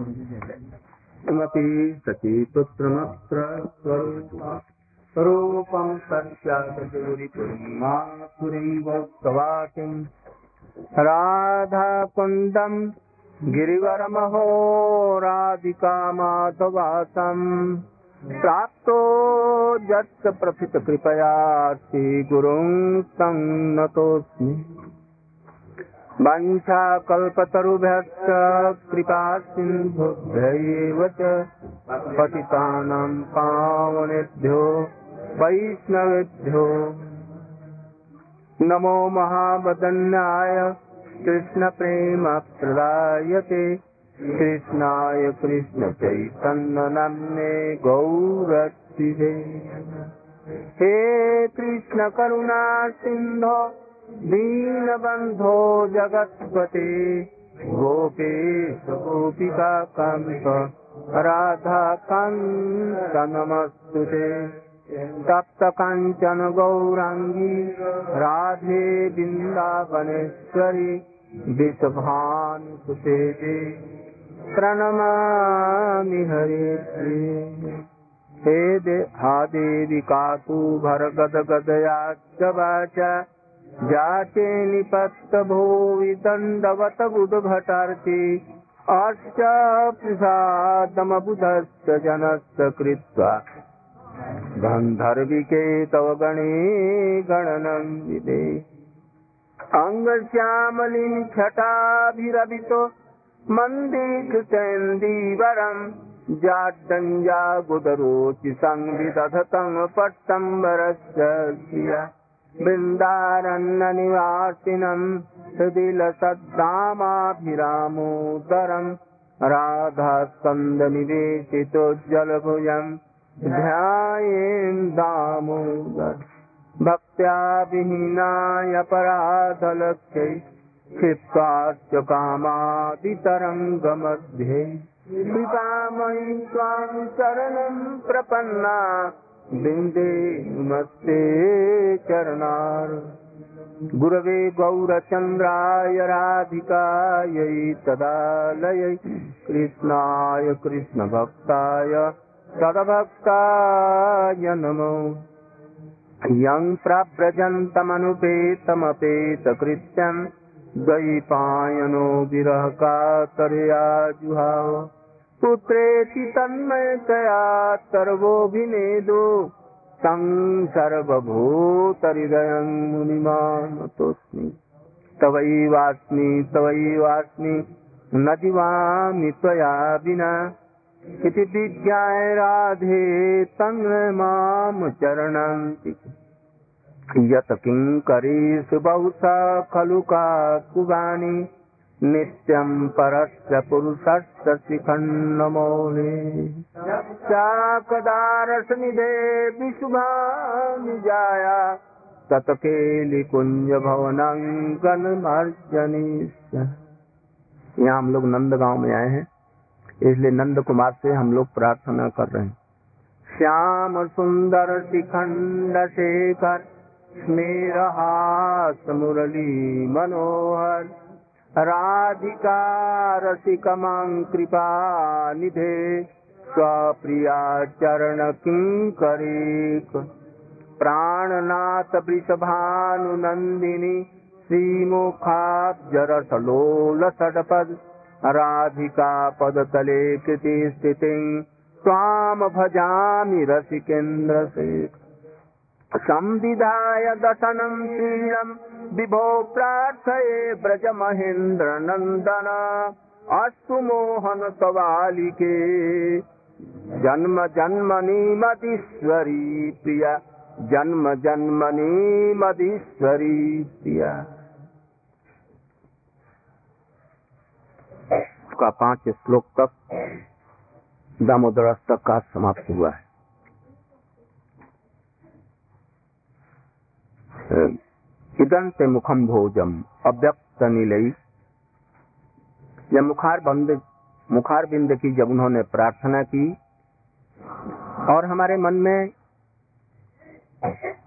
किमपि सतीपुत्रमत्र स्वरूपं। तस्यातुरीपुरीमातुरीवोत्सवाटिम् राधाकुन्दम् गिरिवरमहो राधिका माधवासम् प्राप्तो यत् प्रथित कृपया श्रीगुरुं तं वञ्छाकल्पतरुभ्यश्च कृपा सिन्धुभ्यैव च पतितानां पावनेभ्यो वैष्णवेभ्यो। नमो महावदन्याय कृष्णप्रेमप्रदायते कृष्णाय कृष्णचैतन्यनाम्ने गौरक्षिते हे कृष्णकरुणा सिन्धो दीनबन्धो जगत्पते। गोपेश गोपिका कान्त राधाकान्त नमस्तु ते। तप्त काञ्चन गौराङ्गी। राधे बिन्दावनेश्वरी। विषभानुसुते प्रणमामि हरे हे दे हा देवी कातु भरगदगदया च वाचा। जाते निपत्त भोवि दण्डवत बुधभटार्ति। अश्च प्रसादमबुधश्च जनश्च कृत्वा गन्धर्विके तव गणे गणनं विदे। अङ्गश्यामलिं छटाभिरभितो मन्दिकृचन्दीवरम् जाड्डञ्जागुदरोचि संविदधतं पट्टम्बरस्य बृन्दारण्यनिवासिनं हृदिलसद्दामाभिरामोदरम् राधास्कन्दनिवेशितोज्जलभुजम् ध्यायेन् दामोदर भक्त्या विहीनाय पराधलक्ष्यै क्षिप्ताश्च कामादितरङ्गमध्ये कृपामयि त्वां शरणं प्रपन्ना बिन्दे नमस्ते चरणार। गुरवे गौरचन्द्राय राधिकायै तदालयै कृष्णाय कृष्णभक्ताय तदभक्ताय नमो। यं प्रव्रजन्तमनुपेतमपेतकृत्यम् द्वैपायनो विरहकातरया जुहाव पुत्रेति तन्मयतया सर्वोऽभिनेदो तं सर्वभूतहृदयं मुनिमानतोऽस्मि। तवैवास्मि तवैवास्मि न जीवामि त्वया विना। इति विज्ञाय राधे तन्मय माँ चरणं यत् किङ्करीषु बहुशा खलु काकुवानि नित्यं परस्य पुरुषस्य शिखण्डमौले। चाकदारसनिधे विशुभानुजाया तत्केलिकुञ्जभवनाङ्गनमार्जनीश्च यहाँ हम लोग नंद गाँव में आए हैं इसलिए नंद कुमार से हम लोग प्रार्थना कर रहे हैं। श्याम सुंदर शिखंड शेखर स्मेरहास मुरली मनोहर। राधिका रसिकमां कृपा निधे स्वप्रिया चरण किङ्करीक प्राणनाथ वृषभानुनन्दिनी श्रीमुखाब्जरसलोल षट्पद राधिका पदतले कृति स्थितिं त्वां भजामि रसिकेन्द्रशेख संविधाय दशनं श्रीणं विभो प्रार्थये ब्रजमहेन्द्रनन्दन। अस्तु मोहन सवालिके। जन्म जन्मनि मदीश्वरी प्रिया। जन्म जन्मनि मदीश्वरी प्रिया। का पाँच श्लोक तक दामोदर तक का समाप्त हुआ है। इदंत मुखम भोजम। अव्यक्त नीलई जब मुखार बंद मुखार बिंद की जब उन्होंने प्रार्थना की। और हमारे मन में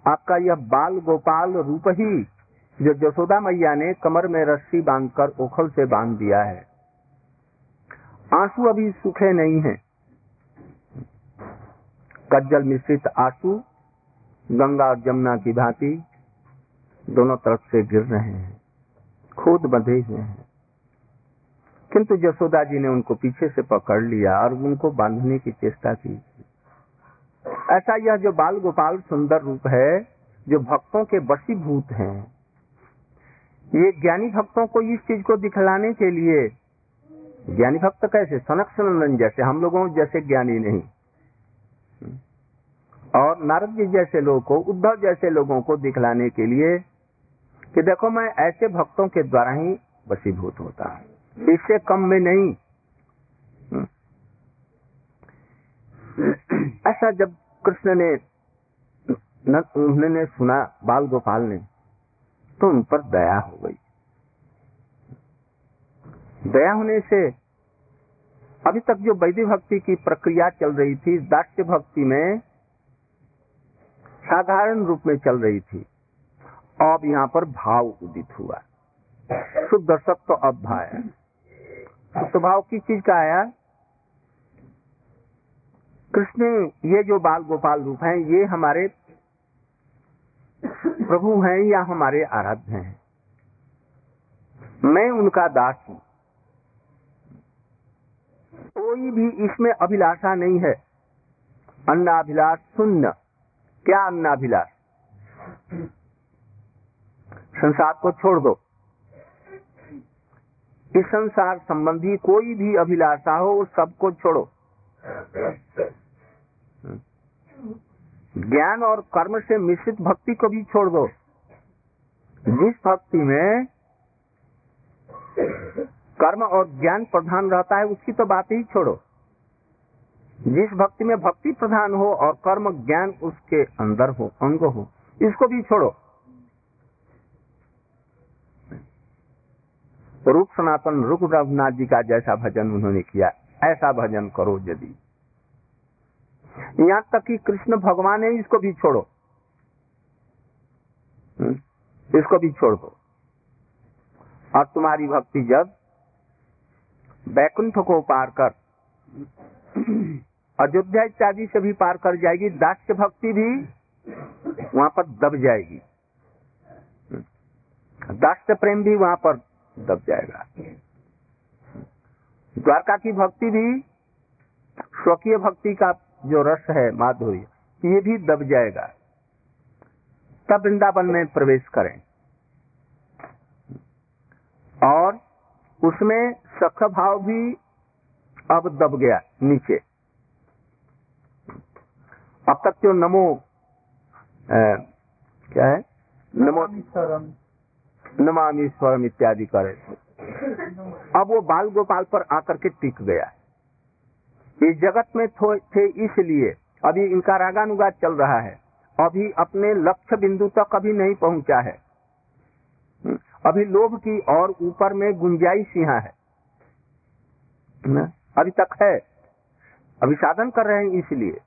आपका यह बाल गोपाल रूप ही, जो जसोदा मैया ने कमर में रस्सी बांधकर ओखल से बाँध दिया है। आँसू अभी सूखे नहीं हैं। कज्जल मिश्रित आँसू, गंगा और जमुना की भांति। दोनों तरफ़ से गिर रहे हैं, खुद बंधे हुए हैं। किंतु जसोदा जी ने उनको पीछे से पकड़ लिया और उनको बांधने की चेष्टा की। ऐसा यह जो बाल गोपाल सुंदर रूप है, जो भक्तों के वशीभूत हैं, ये ज्ञानी भक्तों को इस चीज़ को दिखलाने के लिए, ज्ञानी भक्त कैसे? सनक सनंदन जैसे, हम लोगों जैसे ज्ञानी नहीं। और नारद जी जैसे लोगों को, उद्धव जैसे लोगों को दिखलाने के लिए कि देखो मैं ऐसे भक्तों के द्वारा ही वशीभूत होता हूँ। इससे कम में नहीं। ऐसा जब कृष्ण ने उन्होंने सुना बाल गोपाल ने तो उन पर दया हो गई। दया होने से अभी तक जो वैदिक भक्ति की प्रक्रिया चल रही थी दास्य भक्ति में साधारण रूप में चल रही थी। अब यहाँ पर भाव उदित हुआ। शुद्ध सत्य अब भाया तो भाव किस चीज़ का आया कृष्ण, ये जो बाल गोपाल रूप हैं, ये हमारे प्रभु हैं या हमारे आराध्य हैं? मैं उनका दास हूँ। कोई भी इसमें अभिलाषा नहीं है। अन्नाभिलाष शून्य क्या अन्नाभिलाष? संसार को छोड़ दो। इस संसार संबंधी कोई भी अभिलाषा हो, उस सबको छोड़ो। ज्ञान और कर्म से मिश्रित भक्ति को भी छोड़ दो। जिस भक्ति में कर्म और ज्ञान प्रधान रहता है, उसकी तो बात ही छोड़ो। जिस भक्ति में भक्ति प्रधान हो और कर्म ज्ञान उसके अंदर हो, अंग हो, इसको भी छोड़ो। रूप सनातन रुक रघुनाथ जी का जैसा भजन उन्होंने किया ऐसा भजन करो यदि। यहाँ तक कि कृष्ण भगवान है इसको भी छोड़ो। हम्म, इसको भी छोड़ दो। और तुम्हारी भक्ति जब बैकुंठ को पार कर अयोध्या इत्यादि से भी पार कर जाएगी दास्य भक्ति भी वहाँ पर दब जाएगी। दास्य प्रेम भी वहाँ पर दब जाएगा। द्वारका की भक्ति भी स्वकीय भक्ति का जो रस है माधुर्य ये भी दब जाएगा। तब वृंदावन में प्रवेश करें। और उसमें सख भाव भी अब दब गया नीचे। अब तक जो नमो आ, क्या है? नमो नमामीश्वरम इत्यादि करे। अब वो बाल गोपाल पर आकर के टिक गया। इस जगत में थे इसलिए अभी इनका रागानुगाद चल रहा है। अभी अपने लक्ष्य बिंदु तक अभी नहीं पहुँचा है। हम्म, अभी लोभ की और ऊपर में गुंजाइश यहाँ है। ना? अभी तक है। अभी साधन कर रहे हैं इसलिए।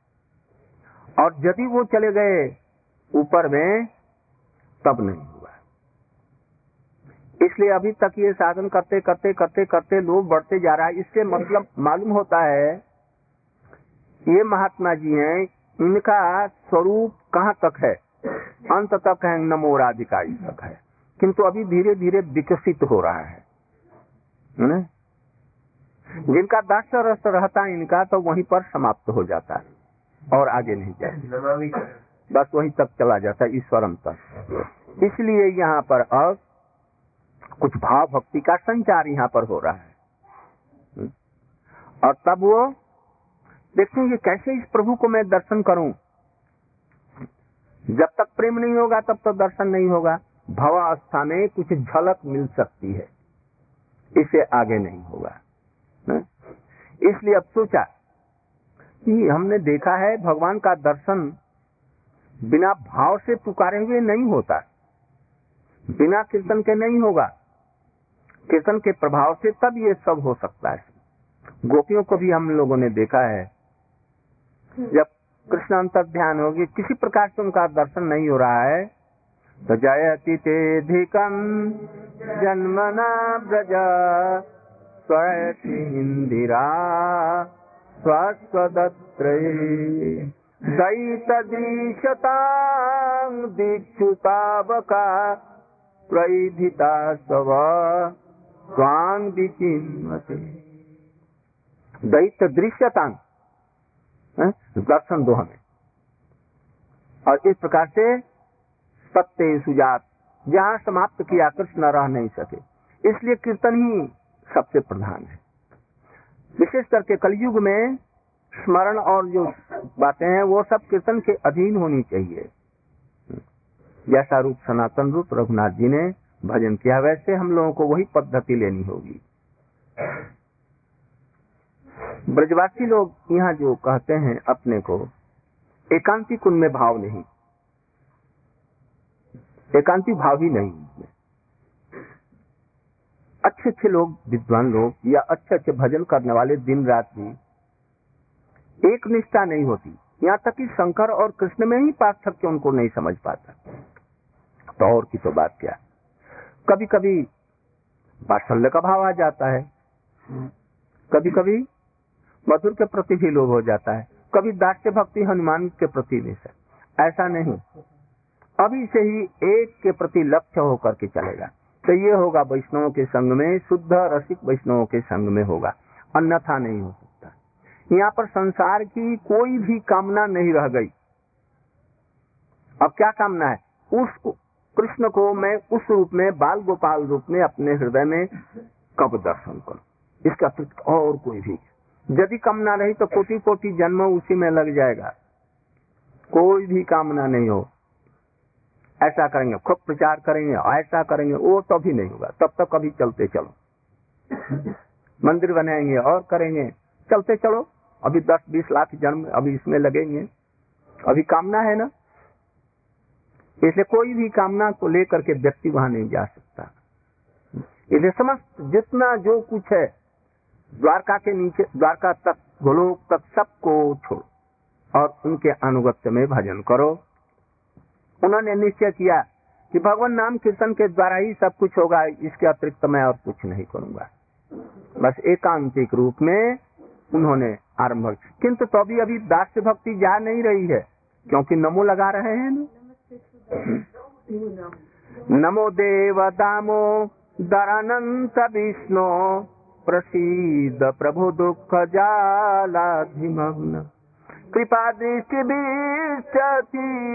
और यदि वो चले गए ऊपर में तब नहीं। इसलिए अभी तक ये साधन करते करते करते करते लोग बढ़ते जा रहा है। इससे मतलब मालूम होता है ये महात्मा जी हैं इनका स्वरूप कहाँ तक है? अंत तक है नमो राधिकारी तक है। किंतु अभी धीरे धीरे विकसित हो रहा है। ने? जिनका दास रस रहता है इनका तो वहीं पर समाप्त हो जाता है और आगे नहीं जाता बस वहीं तक चला जाता है ईश्वरम तक। इसलिए यहाँ पर अब कुछ भाव भक्ति का संचार यहाँ पर हो रहा है। और तब वो देखेंगे कैसे इस प्रभु को मैं दर्शन करूँ? जब तक प्रेम नहीं होगा, तब तक तो दर्शन नहीं होगा। भवावस्था में कुछ झलक मिल सकती है। इसे आगे नहीं होगा। इसलिए अब सोचा कि हमने देखा है भगवान का दर्शन बिना भाव से पुकारे हुए नहीं होता। बिना कीर्तन के नहीं होगा। कीर्तन के प्रभाव से तब ये सब हो सकता है। गोपियों को भी हम लोगों ने देखा है। जब कृष्ण अंतर ध्यान होगी, किसी प्रकार से उनका दर्शन नहीं हो रहा है। तो जयति तेधिकम जन्मना ब्रज स्वयति इंदिरा स्वस्वदत्रे दैतदृशतां दीक्षुतावका, प्रैधिता स्व। स्वांग विचिन्वते दैत दृश्यतांग दर्शन दो हमें। और इस प्रकार से सत्य सुजात, जहाँ समाप्त किया कृष्ण रह नहीं सके, इसलिए कीर्तन ही सबसे प्रधान है। विशेष करके कलयुग में स्मरण और जो बातें हैं, वो सब कीर्तन के अधीन होनी चाहिए। जैसा रूप सनातन रूप रघुनाथ जी ने भजन किया, वैसे हम लोगों को वही पद्धति लेनी होगी। ब्रजवासी लोग यहाँ जो कहते हैं अपने को, एकांति कुंड में भाव नहीं। एकांति भाव ही नहीं अच्छे अच्छे लोग, विद्वान लोग या अच्छे अच्छे भजन करने वाले दिन रात भी एक निष्ठा नहीं होती। यहाँ तक कि शंकर और कृष्ण में ही पार्थक्य उनको नहीं समझ पाता। तो और की तो बात क्या? कभी कभी वात्सल्य का भाव आ जाता है। कभी कभी मधुर के प्रति भी लोभ हो जाता है। कभी दास्य भक्ति हनुमान के प्रति भी ऐसा नहीं। अभी से ही एक के प्रति लक्ष्य होकर के चलेगा। तो ये होगा वैष्णवों के संग में, शुद्ध रसिक वैष्णवों के संग में होगा। अन्यथा नहीं हो सकता। यहाँ पर संसार की कोई भी कामना नहीं रह गई। अब क्या कामना है? उस कृष्ण को मैं उस रूप में, बाल गोपाल रूप में अपने हृदय में कब दर्शन करूँ? इसका अतिरिक्त और कोई भी। यदि कामना रही तो कोटि कोटि जन्म उसी में लग जाएगा। कोई भी कामना नहीं हो। ऐसा करेंगे, खूब प्रचार करेंगे, ऐसा करेंगे, वो तो भी नहीं होगा। तब तक कभी चलते चलो। मंदिर बनाएँगे और करेंगे। चलते चलो। अभी दस बीस लाख जन्म अभी इसमें लगेंगे। अभी कामना है ना? इसलिए कोई भी कामना को लेकर के व्यक्ति वहाँ नहीं जा सकता। इसलिए समस्त, जितना जो कुछ है, द्वारका के नीचे, द्वारका तक, गोलोक तक सबको छोड़ो और उनके अनुगत्य में भजन करो। उन्होंने निश्चय किया कि भगवान नाम कीर्तन के द्वारा ही सब कुछ होगा, इसके अतिरिक्त मैं और कुछ नहीं करूँगा। बस एकांतिक रूप में उन्होंने आरंभ किंतु तो अभी अभी दास्य भक्ति जा नहीं रही है, क्योंकि नमो लगा रहे हैं ना। नमो देव दामो दरानंत विष्णु प्रसीद प्रभु दुख जालाधिमग्न कृपा दृष्टि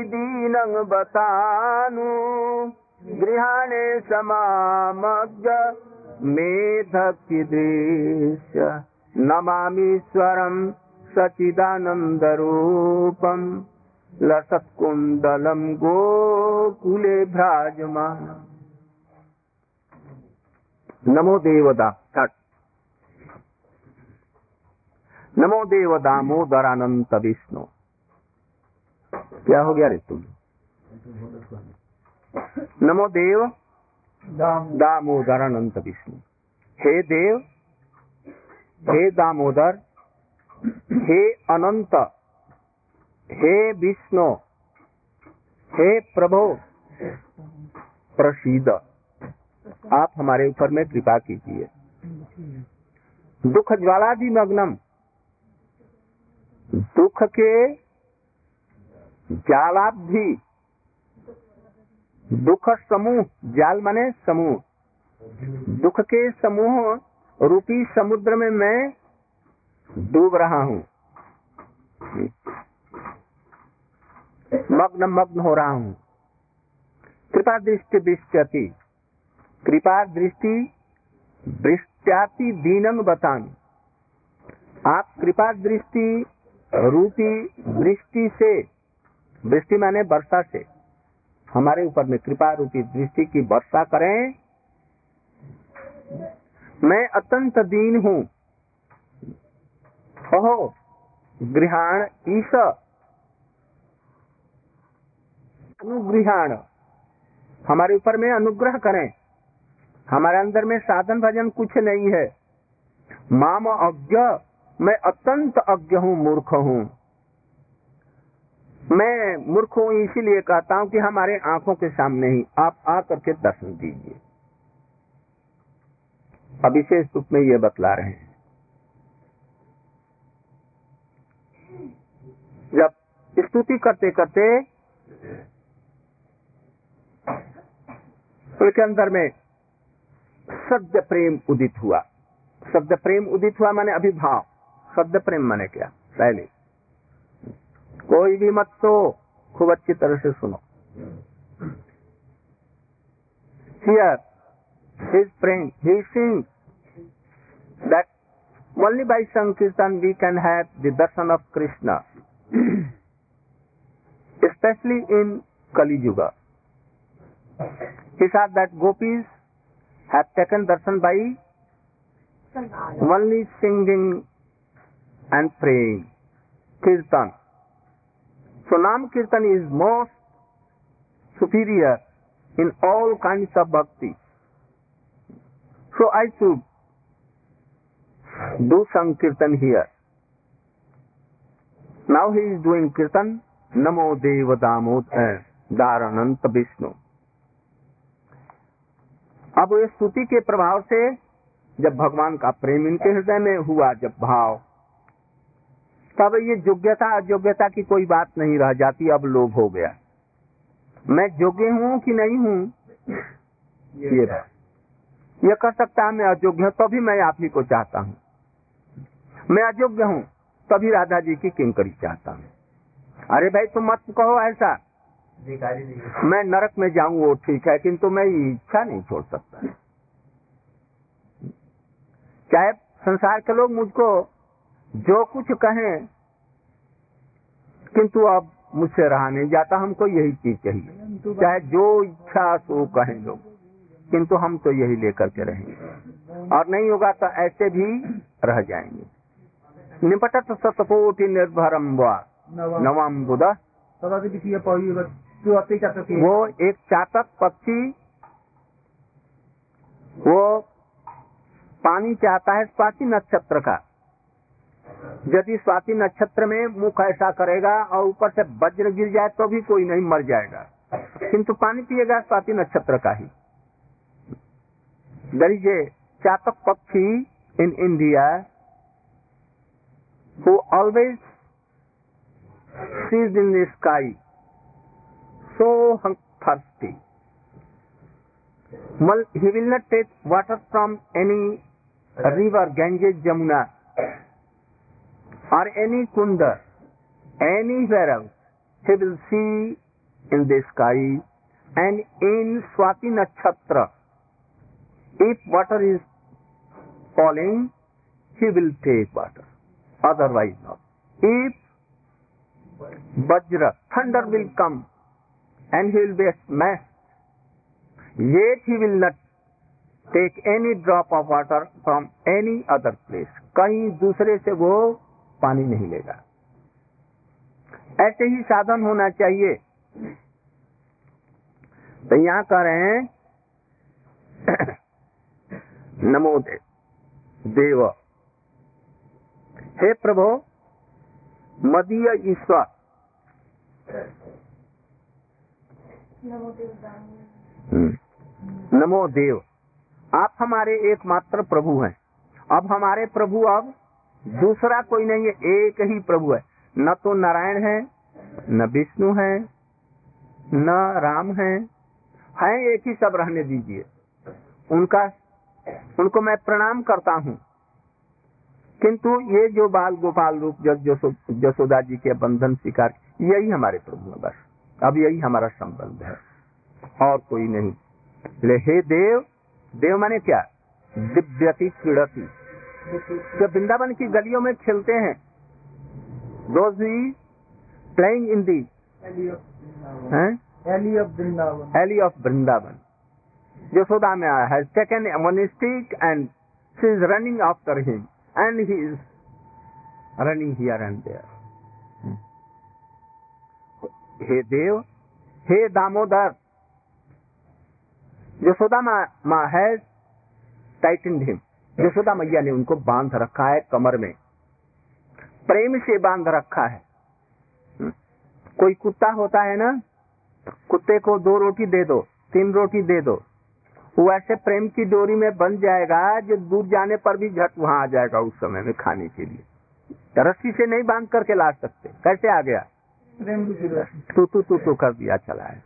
दीनं बतानु गृहाणे समामग्ग मेधक्ति दृश्य। नमामीश्वरं सचिदानन्दरूपम् लसत्कुण्डलं गोकुले भ्राजमान नमो देवदा छठ नमो देव दामोदरानंत विष्णु। क्या हो गया रे तुम? नमो देव दामोदरानंत विष्णु। हे देव, हे दामोदर, हे अनंत हे विष्णु, हे प्रभु, प्रसीद। आप हमारे ऊपर में कृपा कीजिए। दुख ज्वालादि मग्नम, दुख के जालाब्धि दुख समूह जाल माने समूह। दुख के समूह रूपी समुद्र में मैं डूब रहा हूँ। मग्न मग्न हो रहा हूँ। कृपा दृष्टि दृष्टि कृपा दृष्टि दृष्टि दीनंग बतान आप कृपा दृष्टि रूपी दृष्टि से, दृष्टि माने वर्षा से, हमारे ऊपर में कृपा रूपी दृष्टि की वर्षा करें। मैं अत्यंत दीन हूँ। ओहो, गृहाण ईश अनुग्रहाण हमारे ऊपर में अनुग्रह करें। हमारे अंदर में साधन भजन कुछ नहीं है। माम अज्ञ, मैं अत्यंत अज्ञ हूँ, मूर्ख हूँ। मैं मूर्ख हूँ, इसीलिए कहता हूँ कि हमारे आँखों के सामने ही आप आकर के दर्शन दीजिए अब विशेष रूप में ये बतला रहे हैं। जब स्तुति करते करते उनके अंदर में शब्द प्रेम उदित हुआ। शब्द प्रेम उदित हुआ मैंने अभिभाव। शब्द प्रेम मैंने क्या? पहले कोई भी मत तो खूब अच्छी तरह से सुनो। Here his prem he sing that only by sankirtan we can have the darshan of Krishna specially in Kali yuga He said that gopis have taken darshan by only singing and praying, kirtan. So Nam Kirtan is most superior in all kinds of bhakti. So I should do some kirtan here. Now he is doing kirtan. Namo Deva Damod Daranant Vishnu. अब ये स्तुति के प्रभाव से जब भगवान का प्रेम इनके हृदय में हुआ, जब भाव, तब ये योग्यता, अयोग्यता की कोई बात नहीं रह जाती, अब लोभ हो गया। मैं योग्य हूँ कि नहीं हूँ? ये ये कर सकता है, मैं अयोग्य हूँ, तभी मैं आप ही को चाहता हूँ। मैं अयोग्य हूँ, तभी राधा जी की किंकरी चाहता हूँ। अरे भाई, तुम मत कहो ऐसा। मैं नरक में जाऊँ वो ठीक है किंतु मैं इच्छा नहीं छोड़ सकता। चाहे संसार के लोग मुझको जो कुछ कहें किंतु अब मुझसे रहा नहीं जाता हमको यही चीज़ चाहिए। चाहे जो इच्छा सो कहें लोग किंतु हम तो यही लेकर के रहेंगे। और नहीं होगा तो ऐसे भी रह जाएँगे। निपटत सतकोटि निर्भरम नवम बुध वो एक चातक पक्षी, वो पानी चाहता है स्वाति नक्षत्र का। यदि स्वाति नक्षत्र में मुख ऐसा करेगा और ऊपर से वज्र गिर जाए तो भी कोई नहीं मर जाएगा। किंतु पानी पिएगा स्वाति नक्षत्र का ही। There chatak pakshi in India who always sees in the sky so thirsty. Well, he will not take water from any river, Ganges, Jamuna, or any kunda, anywhere else. He will see in the sky and in Swati Nakshatra if water is falling, he will take water. Otherwise not. If Vajra, thunder will come and he will be smashed, yet he will not take any drop of water from any other place. कहीं दूसरे से वो पानी नहीं लेगा ऐसे ही साधन होना चाहिए तो यहाँ कह रहे हैं नमो देव हे प्रभु मदीय ईश्वर हम्म। नमो देव, आप हमारे एकमात्र प्रभु हैं। अब हमारे प्रभु अब दूसरा कोई नहीं है, एक ही प्रभु है। न तो नारायण है, न विष्णु है, न राम है। हैं एक ही सब, रहने दीजिए। उनका, उनको मैं प्रणाम करता हूँ। किंतु ये जो बाल गोपाल रूप जसोदा जी के बंधन स्वीकार, यही हमारे प्रभु है, बस। अब यही हमारा संबंध है। और कोई नहीं। इसलिए हे देव देव माने क्या? दिव्यति क्रीड़ती जो वृंदावन की गलियों में खेलते हैं रोज ही? Playing in the alley of Vrindavan जो सोदा में आया है। Second एमोनिस्टिक and she is running after him and he is running here and there Hey Dev, hey Damodar, Yashoda माँ है टाइटन हिम यशोदा मैया ने उनको बाँध रखा है कमर में। प्रेम से बाँध रखा है। कोई कुत्ता होता है ना कुत्ते को दो रोटी दे दो तीन रोटी दे दो। वो ऐसे प्रेम की डोरी में बन जाएगा जो दूर जाने पर भी झट वहाँ आ जाएगा उस समय में खाने के लिए। रस्सी से नहीं बाँध करके ला सकते। कैसे आ गया? तू तू तू तू कर दिया, चला है।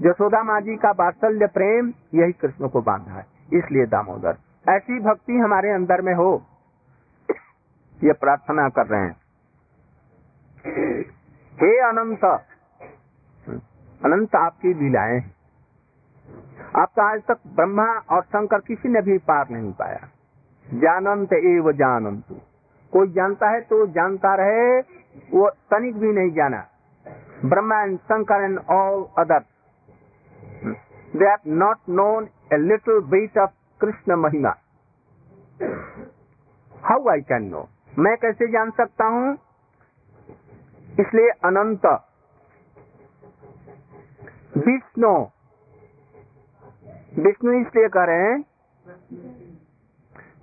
जसोदा माँ जी का वात्सल्य प्रेम, यही कृष्ण को बांधा है। इसलिए दामोदर, ऐसी भक्ति हमारे अंदर में हो। ये प्रार्थना कर रहे हैं। हे अनंत अनंत आपकी लीलाएँ आपका आज तक ब्रह्मा और शंकर किसी ने भी पार नहीं पाया। जानंत एव जानंतु। कोई जानता है तो जानता रहे, वो तनिक भी नहीं जाना। Brahma and Shankar and all other they have not known a little bit of Krishna mahima how I can no मैं कैसे जान सकता हूँ? इसलिए अनंत विष्णु। विष्णु इसलिए कह रहे हैं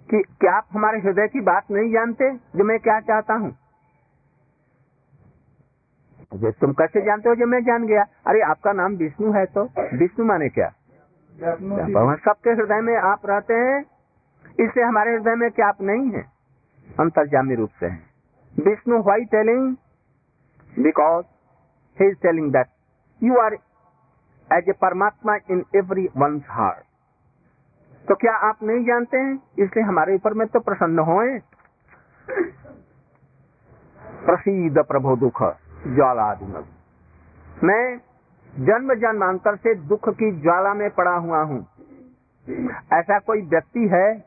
कि क्या आप हमारे हृदय की बात नहीं जानते? जो मैं क्या चाहता हूँ? जो तुम कैसे जानते हो जो मैं जान गया? अरे आपका नाम विष्णु है तो। विष्णु माने क्या? भगवान सबके हृदय में आप रहते हैं। इससे हमारे हृदय में क्या आप नहीं है? अंतर्जामी रूप से है। Vishnu why telling because he is telling that you are as a paramatma in every one heart तो क्या आप नहीं जानते हैं? इसलिए हमारे ऊपर में तो प्रसन्न होए। प्रसिद्ध प्रभु दुख। ज्वाला मैं जन्म जन्मांतर से दुख की ज्वाला में पड़ा हुआ हूँ। ऐसा कोई व्यक्ति है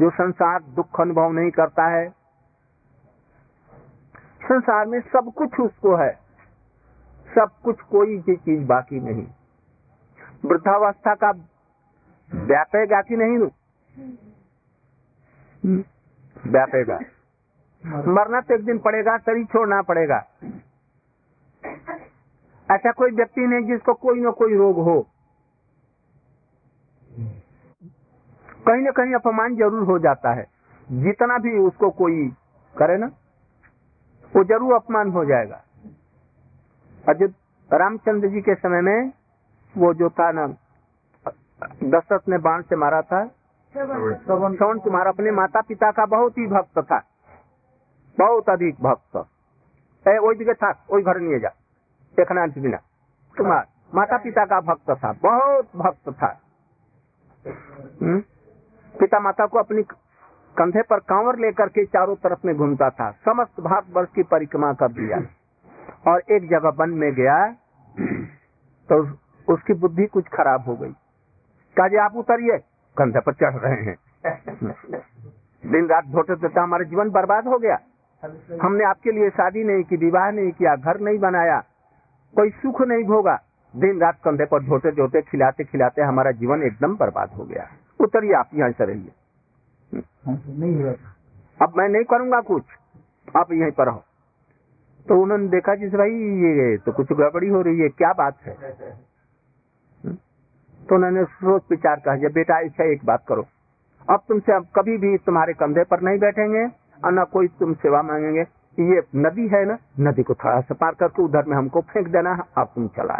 जो संसार दुख अनुभव नहीं करता है? संसार में सब कुछ उसको है। सब कुछ कोई भी चीज़ बाकी नहीं। वृद्धावस्था का व्यापेगा कि नहीं? हम्म, व्यापेगा। मरना तो एक दिन पड़ेगा शरीर छोड़ना पड़ेगा। ऐसा कोई व्यक्ति नहीं जिसको कोई न कोई रोग हो। कहीं न कहीं अपमान ज़रूर हो जाता है। जितना भी उसको कोई करे ना वो ज़रूर अपमान हो जाएगा। अयोध रामचंद्र जी के समय में वो जो था ना दशरथ ने बाण से मारा था। श्रवण कुमार अपने माता पिता का बहुत ही भक्त था। बहुत अधिक भक्त। था वही घर नहीं जा। देखना बिना। कुमार माता पिता का भक्त था, बहुत भक्त था? पिता माता को अपनी कंधे पर कांवर लेकर के चारों तरफ़ में घूमता था। समस्त भारतवर्ष की परिक्रमा कर दिया। और एक जगह वन में गया तो उसकी बुद्धि कुछ खराब हो गई। काजे आप उतरिए। कंधे पर चढ़ रहे हैं। दिन रात धोते धोते हमारा जीवन बर्बाद हो गया। हमने आपके लिए शादी नहीं की विवाह नहीं किया घर नहीं बनाया। कोई सुख नहीं भोगा। दिन रात कंधे पर धोते धोते खिलाते खिलाते हमारा जीवन एकदम बर्बाद हो गया। उतरिए आप यहाँ से रहिए। अब मैं नहीं करूँगा कुछ। आप यहीं पर रहो। तो उन्होंने देखा जिस भाई ये तो कुछ गड़बड़ी हो रही है क्या बात है? हम्म? तो उन्होंने सोच विचार कहा बेटा ऐसा एक बात करो। अब तुमसे अब कभी भी तुम्हारे कंधे पर नहीं बैठेंगे। और न कोई तुम सेवा मांगेंगे। ये नदी है ना, नदी को थोड़ा सा पार करके उधर में हमको फेंक देना है अब तुम चला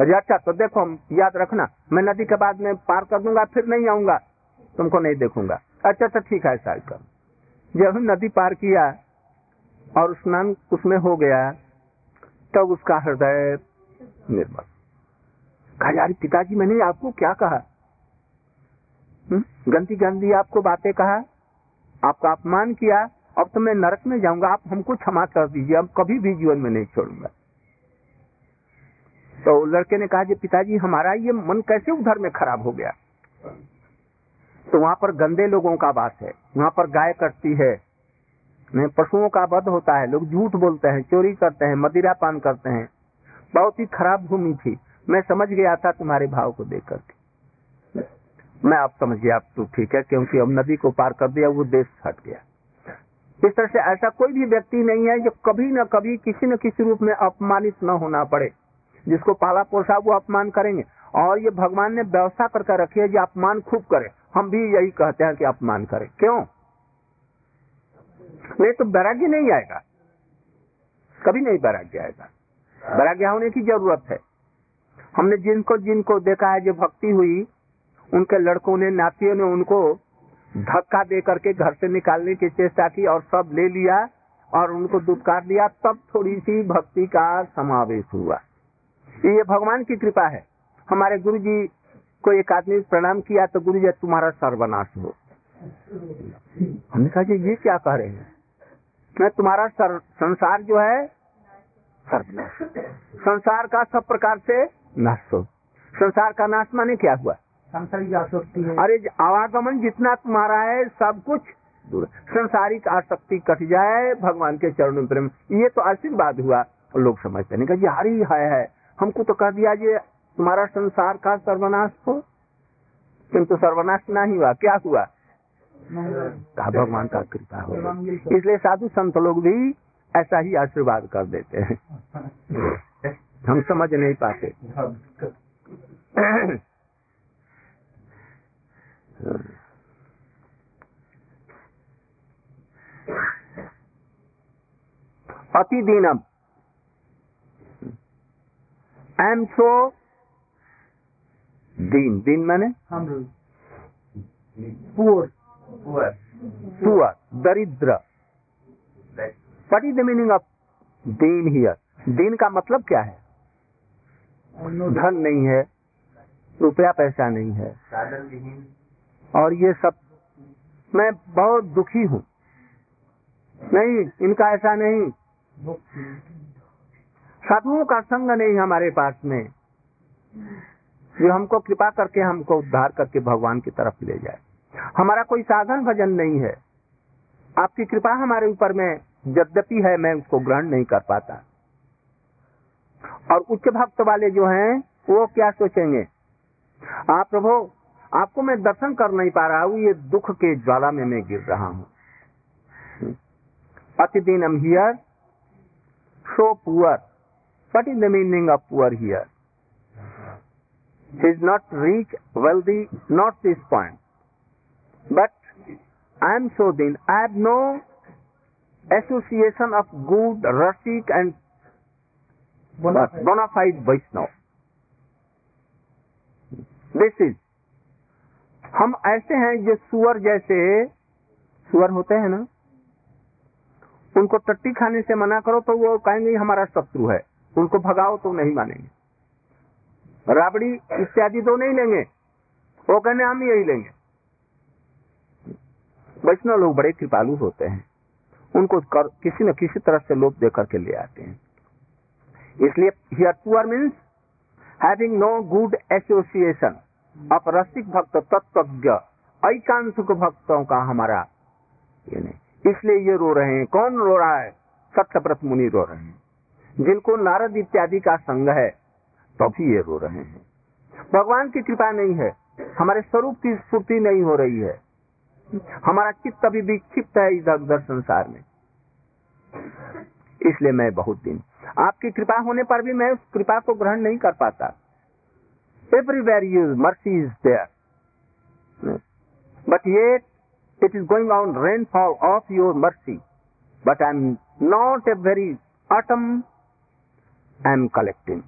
अच्छा तो देखो, हम याद रखना, मैं नदी के बाद में पार कर दूँगा, फिर नहीं आऊँगा। तुमको नहीं देखूँगा। अच्छा अच्छा ठीक है, ऐसा कर। जब हम नदी पार किया और स्नान उसमें हो गया, तब तो उसका हृदय निर्मल। कहा, यार, पिताजी, मैंने आपको क्या कहा? गंदी गंदी आपको बातें कहा, आपका अपमान किया, अब तो मैं नरक में जाऊँगा, आप हमको क्षमा कर दीजिए अब कभी भी जीवन में नहीं छोड़ूँगा। तो लड़के ने कहा पिताजी, हमारा ये मन कैसे उधर में खराब हो गया? तो वहाँ पर गंदे लोगों का बात है, वहाँ पर गाय कटती है में पशुओं का वध होता है, लोग झूठ बोलते हैं, चोरी करते हैं मदिरा पान करते हैं। बहुत ही खराब भूमि थी, मैं समझ गया था तुम्हारे भाव को देख करके। मैं आप समझ गया अब तो ठीक है, क्योंकि अब नदी को पार कर दिया, वो देश हट गया। इस तरह से ऐसा कोई भी व्यक्ति नहीं है जो कभी न कभी किसी न किसी रूप में अपमानित न होना पड़े। जिसको पाला पोसा वो अपमान करेंगे। और ये भगवान ने व्यवस्था करके रखी है जो अपमान खूब करे। हम भी यही कहते हैं कि अपमान करें। क्यों? नहीं तो वैराग्य नहीं आएगा। कभी नहीं वैराग्य आएगा। वैराग्य होने की ज़रूरत है। हमने जिनको जिनको देखा है, जो भक्ति हुई उनके लड़कों ने नातियों ने उनको धक्का दे करके घर से निकालने की चेष्टा की और सब ले लिया और उनको दुत्कार दिया। तब थोड़ी सी भक्ति का समावेश हुआ। ये भगवान की कृपा है। हमारे गुरु जी को एक आदमी प्रणाम किया तो गुरु जी तुम्हारा सर्वनाश हो। हमने कहा जी ये क्या कह रहे हैं? मैं तुम्हारा सर, संसार जो है सर्वनाश संसार का सब प्रकार से नाश हो। संसार का नाश माने क्या हुआ? सांसारिक आसक्ति है। अरे आवागमन जितना तुम्हारा है सब कुछ दूर। संसारिक आसक्ति कट जाए भगवान के चरणों में प्रेम। ये तो आशीर्वाद हुआ। लोग समझते नहीं कहा हारी है, है। हमको तो कह दिया ये तुम्हारा संसार का सर्वनाश हो। किंतु सर्वनाश नहीं हुआ। क्या हुआ? कहा भगवान का कृपा हो। इसलिए साधु संत लोग भी ऐसा ही आशीर्वाद कर देते हैं। हम समझ नहीं पाते। अति दीनम। आई एम सो दीन। दीन मैंने? हम पुअर। पुअर। दरिद्र। What is the meaning of deen here दीन का मतलब क्या है? धन नहीं है। रुपया पैसा नहीं है। और ये सब, मैं बहुत दुखी हूँ। नहीं, इनका ऐसा नहीं। साधुओं का संग नहीं हमारे पास में। जो हमको कृपा करके हमको उद्धार करके भगवान की तरफ़ ले जाए। हमारा कोई साधन भजन नहीं है। आपकी कृपा हमारे ऊपर में, यद्यपि है, मैं उसको ग्रहण नहीं कर पाता। और उच्च भक्त वाले जो हैं, वो क्या सोचेंगे? आप प्रभु आपको मैं दर्शन कर नहीं पा रहा हूँ ये दुख के ज्वाला में मैं गिर रहा हूँ। Deen am here so poor what is the meaning of poor here is not rich wealthy not this point but I am so deen I have no association of good rasik and bonafide Vaishnav this is हम ऐसे हैं जो सुअर जैसे सुअर होते हैं ना उनको टट्टी खाने से मना करो तो वो कहेंगे हमारा शत्रु है उनको भगाओ तो नहीं मानेंगे। राबड़ी इत्यादि तो नहीं लेंगे वो कहने हम यही लेंगे। वैष्णव लोग बड़े कृपालु होते हैं उनको कर, किसी न किसी तरह से लोग दे करके ले आते हैं। इसलिए here poor means having no good association of rasik bhakt, tattvagya, aikantik भक्तों का हमारा ये नहीं। इसलिए ये रो रहे हैं। कौन रो रहा है? सत्यव्रत मुनि रो रहे हैं। जिनको नारद इत्यादि का संग है तभी तो ये रो रहे हैं। भगवान की कृपा नहीं है। हमारे स्वरूप की स्फूर्ति नहीं हो रही है। हमारा चित्त अभी विक्षिप्त है इधर उधर संसार में। इसलिए मैं बहुत दिन। आपकी कृपा होने पर भी मैं उस कृपा को ग्रहण नहीं कर पाता। Everywhere you mercy is there but ये it is going on rainfall of your mercy but i'm not a very autumn i'm collecting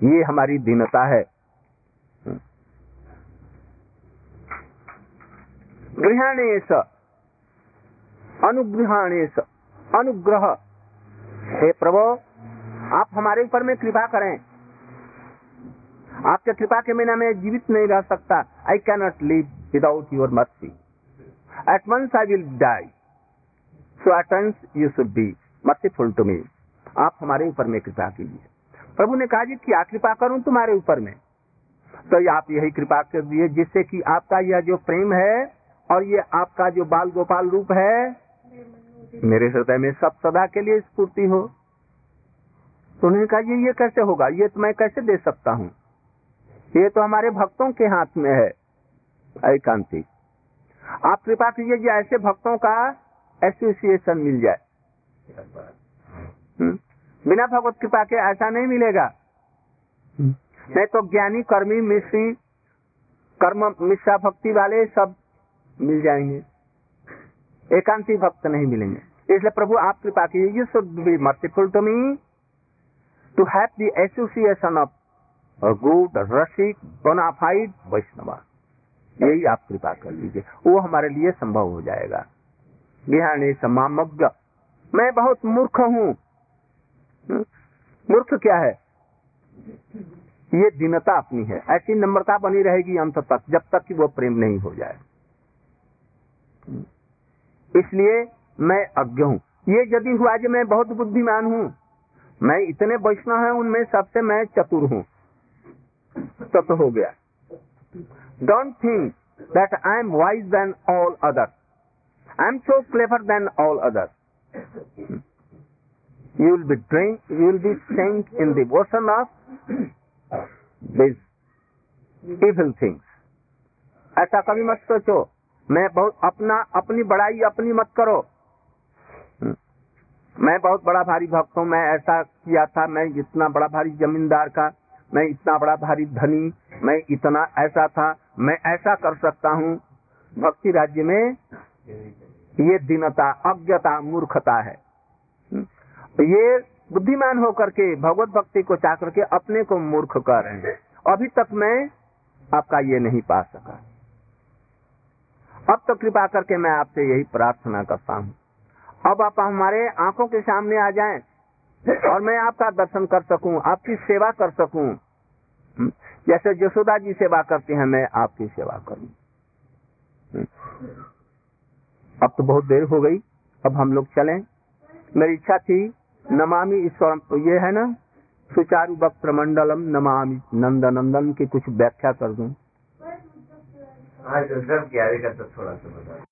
ये हमारी दीनता है गृहाणेश अनुग्रहाणेश अनुग्रह हे प्रभु आप हमारे ऊपर में कृपा करें आपके कृपा के बिना मैं जीवित नहीं रह सकता। I cannot live without your mercy at once I will die so at once you should be merciful to me आप हमारे ऊपर में कृपा कीजिए। प्रभु ने कहा जी क्या कृपा करूँ तुम्हारे ऊपर में। तो आप यही कृपा कर दिए जिससे कि आपका यह जो प्रेम है और ये आपका जो बाल गोपाल रूप है, मेरे हृदय में सब सदा के लिए स्फूर्ति हो। तो उन्होंने कहा, ये ये कैसे होगा? ये तो मैं कैसे दे सकता हूँ? ये तो हमारे भक्तों के हाथ में है। एकांति आप कृपा कीजिए कि ऐसे भक्तों का एसोसिएशन मिल जाए। बिना भगवत कृपा के ऐसा नहीं मिलेगा। नहीं तो ज्ञानी कर्मी मिश्री कर्म मिश्रा भक्ति वाले सब मिल जाएँगे। एकांती भक्त नहीं मिलेंगे। इसलिए प्रभु आप कृपा कीजिए you should be merciful to me to have the association of good rasik bonafide Vaishnava. यही आप कृपा कर लीजिए। वो हमारे लिए संभव हो जाएगा। ज्ञानी समामज्ञ मैं बहुत मूर्ख हूँ। हम्म? मूर्ख क्या है? ये दीनता अपनी है। ऐसी नम्रता बनी रहेगी अंत तक, जब तक कि वो प्रेम नहीं हो जाए। इसलिए मैं अज्ञ हूँ। ये यदि हुआ जो मैं बहुत बुद्धिमान हूँ, मैं इतने वैष्णव है, उनमें सबसे मैं चतुर हूँ। तब तो हो गया। Don't think that I am wise than all other I am so clever than all other you will be drink, you will be sink in the ocean of these evil things. ऐसा कभी मत सोचो। मैं बहुत अपना अपनी बड़ाई अपनी मत करो। हम्म। मैं बहुत बड़ा भारी भक्त हूँ। मैं ऐसा किया था मैं इतना बड़ा भारी जमींदार का मैं इतना बड़ा भारी धनी, मैं इतना ऐसा था, मैं ऐसा कर सकता हूँ। भक्ति राज्य में ये दीनता, अज्ञता, मूर्खता है। ये बुद्धिमान होकर के, भगवत भक्ति को चाह करके अपने को मूर्ख कर रहे हैं। अभी तक मैं आपका ये नहीं पा सका। अब तो कृपा करके मैं आपसे यही प्रार्थना करता हूँ। अब आप हमारे आँखों के सामने आ जाएँ। और मैं आपका दर्शन कर सकूँ, आपकी सेवा कर सकूँ। हम्म। जैसे यशोदा जी सेवा करती हैं, मैं आपकी सेवा करूँ। हम्म। अब तो बहुत देर हो गई, अब हम लोग चलें। मेरी इच्छा थी, नमामि ईश्वर ये है ना, सुचारू वक्त मंडलम नमामि नंद नंदन की कुछ व्याख्या कर दूँ। हाँ तो तो थोड़ा सा